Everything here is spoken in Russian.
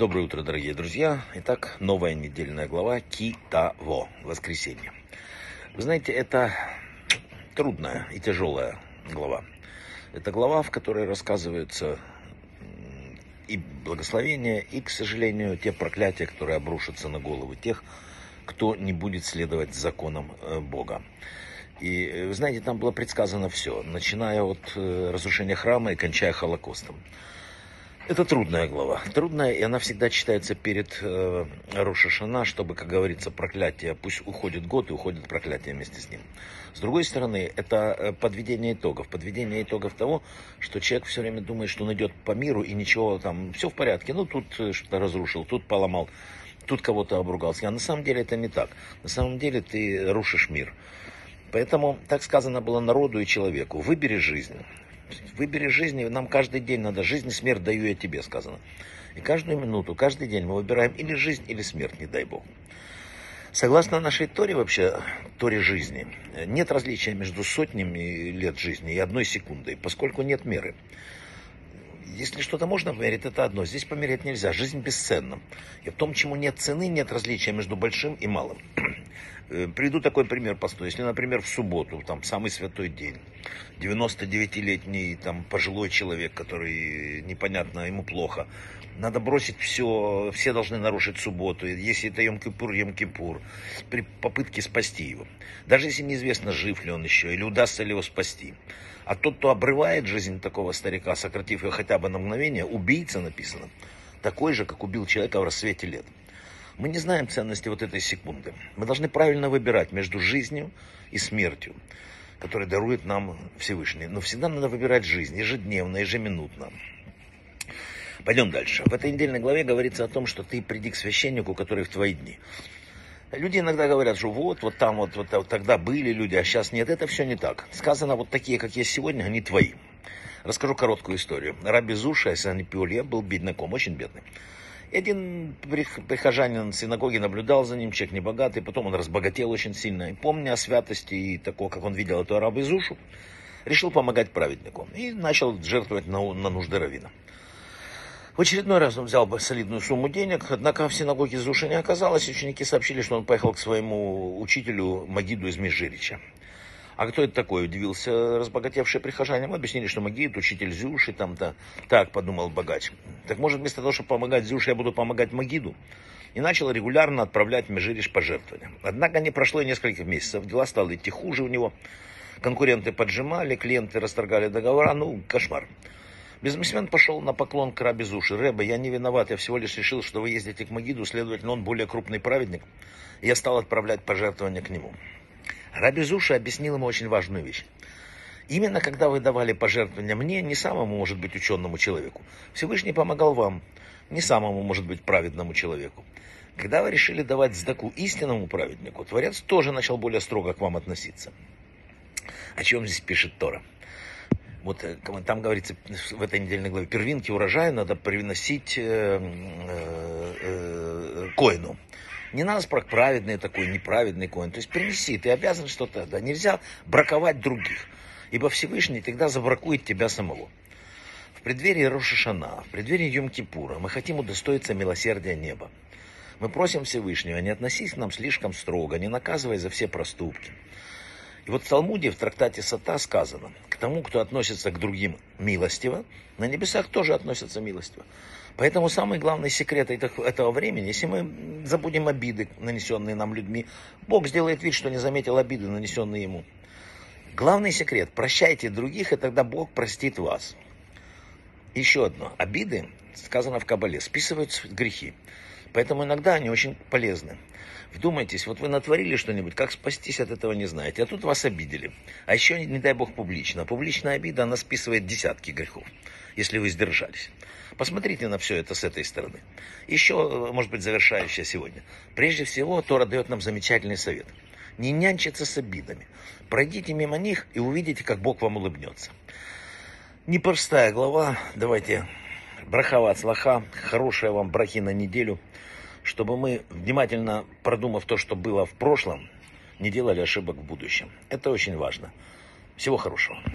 Доброе утро, дорогие друзья. Итак, новая недельная глава Китаво, воскресенье. Вы знаете, это трудная и тяжелая глава. Это глава, в которой рассказываются и благословения, и, к сожалению, те проклятия, которые обрушатся на головы тех, кто не будет следовать законам э, Бога. И, э, вы знаете, там было предсказано все, начиная от э, разрушения храма и кончая Холокостом. Это трудная глава. Трудная, и она всегда читается перед э, Рошашана, чтобы, как говорится, проклятие, пусть уходит год и уходит проклятие вместе с ним. С другой стороны, это э, подведение итогов. Подведение итогов того, что человек все время думает, что он идет по миру и ничего там, все в порядке. Ну, тут э, что-то разрушил, тут поломал, тут кого-то обругался. А на самом деле это не так. На самом деле ты рушишь мир. Поэтому так сказано было народу и человеку. Выбери жизнь. Выбери жизнь, нам каждый день надо. Жизнь и смерть даю я тебе, сказано. И каждую минуту, каждый день мы выбираем или жизнь, или смерть, не дай Бог. Согласно нашей Торе вообще, Торе жизни, нет различия между сотнями лет жизни и одной секундой, поскольку нет меры. Если что-то можно померить, это одно. Здесь померять нельзя. Жизнь бесценна. И в том, чему нет цены, нет различия между большим и малым. Э, приведу такой пример простой. Если, например, в субботу, там, самый святой день, 99-летний там, пожилой человек, который непонятно, ему плохо, надо бросить все, все должны нарушить субботу. Если это Йом-Кипур, Йом-Кипур, при попытке спасти его. Даже если неизвестно, жив ли он еще, или удастся ли его спасти. А тот, кто обрывает жизнь такого старика, сократив ее хотя бы на мгновение, убийца написано, такой же, как убил человека в рассвете лет. Мы не знаем ценности вот этой секунды. Мы должны правильно выбирать между жизнью и смертью, которая дарует нам Всевышний. Но всегда надо выбирать жизнь, ежедневно, ежеминутно. Пойдем дальше. В этой недельной главе говорится о том, что ты приди к священнику, который в твои дни. Люди иногда говорят, что вот, вот там вот, вот тогда были люди, а сейчас нет. Это все не так. Сказано, вот такие, как есть сегодня, они твои. Расскажу короткую историю. Раби Зуша, если не Пиуле, был бедняком, очень бедный. Один прихожанин синагоги наблюдал за ним, человек небогатый, потом он разбогател очень сильно. И помня о святости и такого, как он видел эту арабу Изушу, решил помогать праведнику. И начал жертвовать на, на нужды равина. В очередной раз он взял солидную сумму денег, однако в синагоге Зуши не оказалось. Ученики сообщили, что он поехал к своему учителю Магиду из Межирича. А кто это такой? Удивился разбогатевший прихожане. Мы объяснили, что Магид, учитель Зюши, там-то. Так, подумал богач. Так может, вместо того, чтобы помогать Зюше, я буду помогать Магиду? И начал регулярно отправлять Межириш пожертвования. Однако не прошло и нескольких месяцев. Дела стали идти хуже у него. Конкуренты поджимали, клиенты расторгали договора. Ну, кошмар. Бизнесмен пошел на поклон к Раби Зуши. Рэба, я не виноват, я всего лишь решил, что вы ездите к Магиду, следовательно, он более крупный праведник. И я стал отправлять пожертвования к нему. Раби Зуша объяснил ему очень важную вещь. Именно когда вы давали пожертвования мне, не самому, может быть, ученому человеку, Всевышний помогал вам, не самому, может быть, праведному человеку. Когда вы решили давать сдаку истинному праведнику, Творец тоже начал более строго к вам относиться. О чем здесь пишет Тора? Вот э, там говорится в этой недельной главе, первинки урожая надо приносить э, э, э, коину. Не надо спрашивать, праведный такой, неправедный коин. То есть принеси, ты обязан что-то. Да, нельзя браковать других. Ибо Всевышний тогда забракует тебя самого. В преддверии Рошашана, в преддверии Йом-Кипура мы хотим удостоиться милосердия неба. Мы просим Всевышнего, не относись к нам слишком строго, не наказывай за все проступки. И вот в Талмуде, в трактате Сата сказано, к тому, кто относится к другим милостиво, на небесах тоже относятся милостиво. Поэтому самый главный секрет этого времени, если мы забудем обиды, нанесенные нам людьми, Бог сделает вид, что не заметил обиды, нанесенные ему. Главный секрет, прощайте других, и тогда Бог простит вас. Еще одно, обиды, сказано в Кабале, списывают грехи. Поэтому иногда они очень полезны. Вдумайтесь, вот вы натворили что-нибудь, как спастись от этого не знаете, а тут вас обидели. А еще, не дай бог, публично. Публичная обида, она списывает десятки грехов, если вы сдержались. Посмотрите на все это с этой стороны. Еще, может быть, завершающая сегодня. Прежде всего, Тора дает нам замечательный совет. Не нянчиться с обидами. Пройдите мимо них и увидите, как Бог вам улыбнется. Непростая глава. Давайте брахава от слаха. Хорошая вам брахи на неделю чтобы мы, внимательно продумав то, что было в прошлом, не делали ошибок в будущем. Это очень важно. Всего хорошего.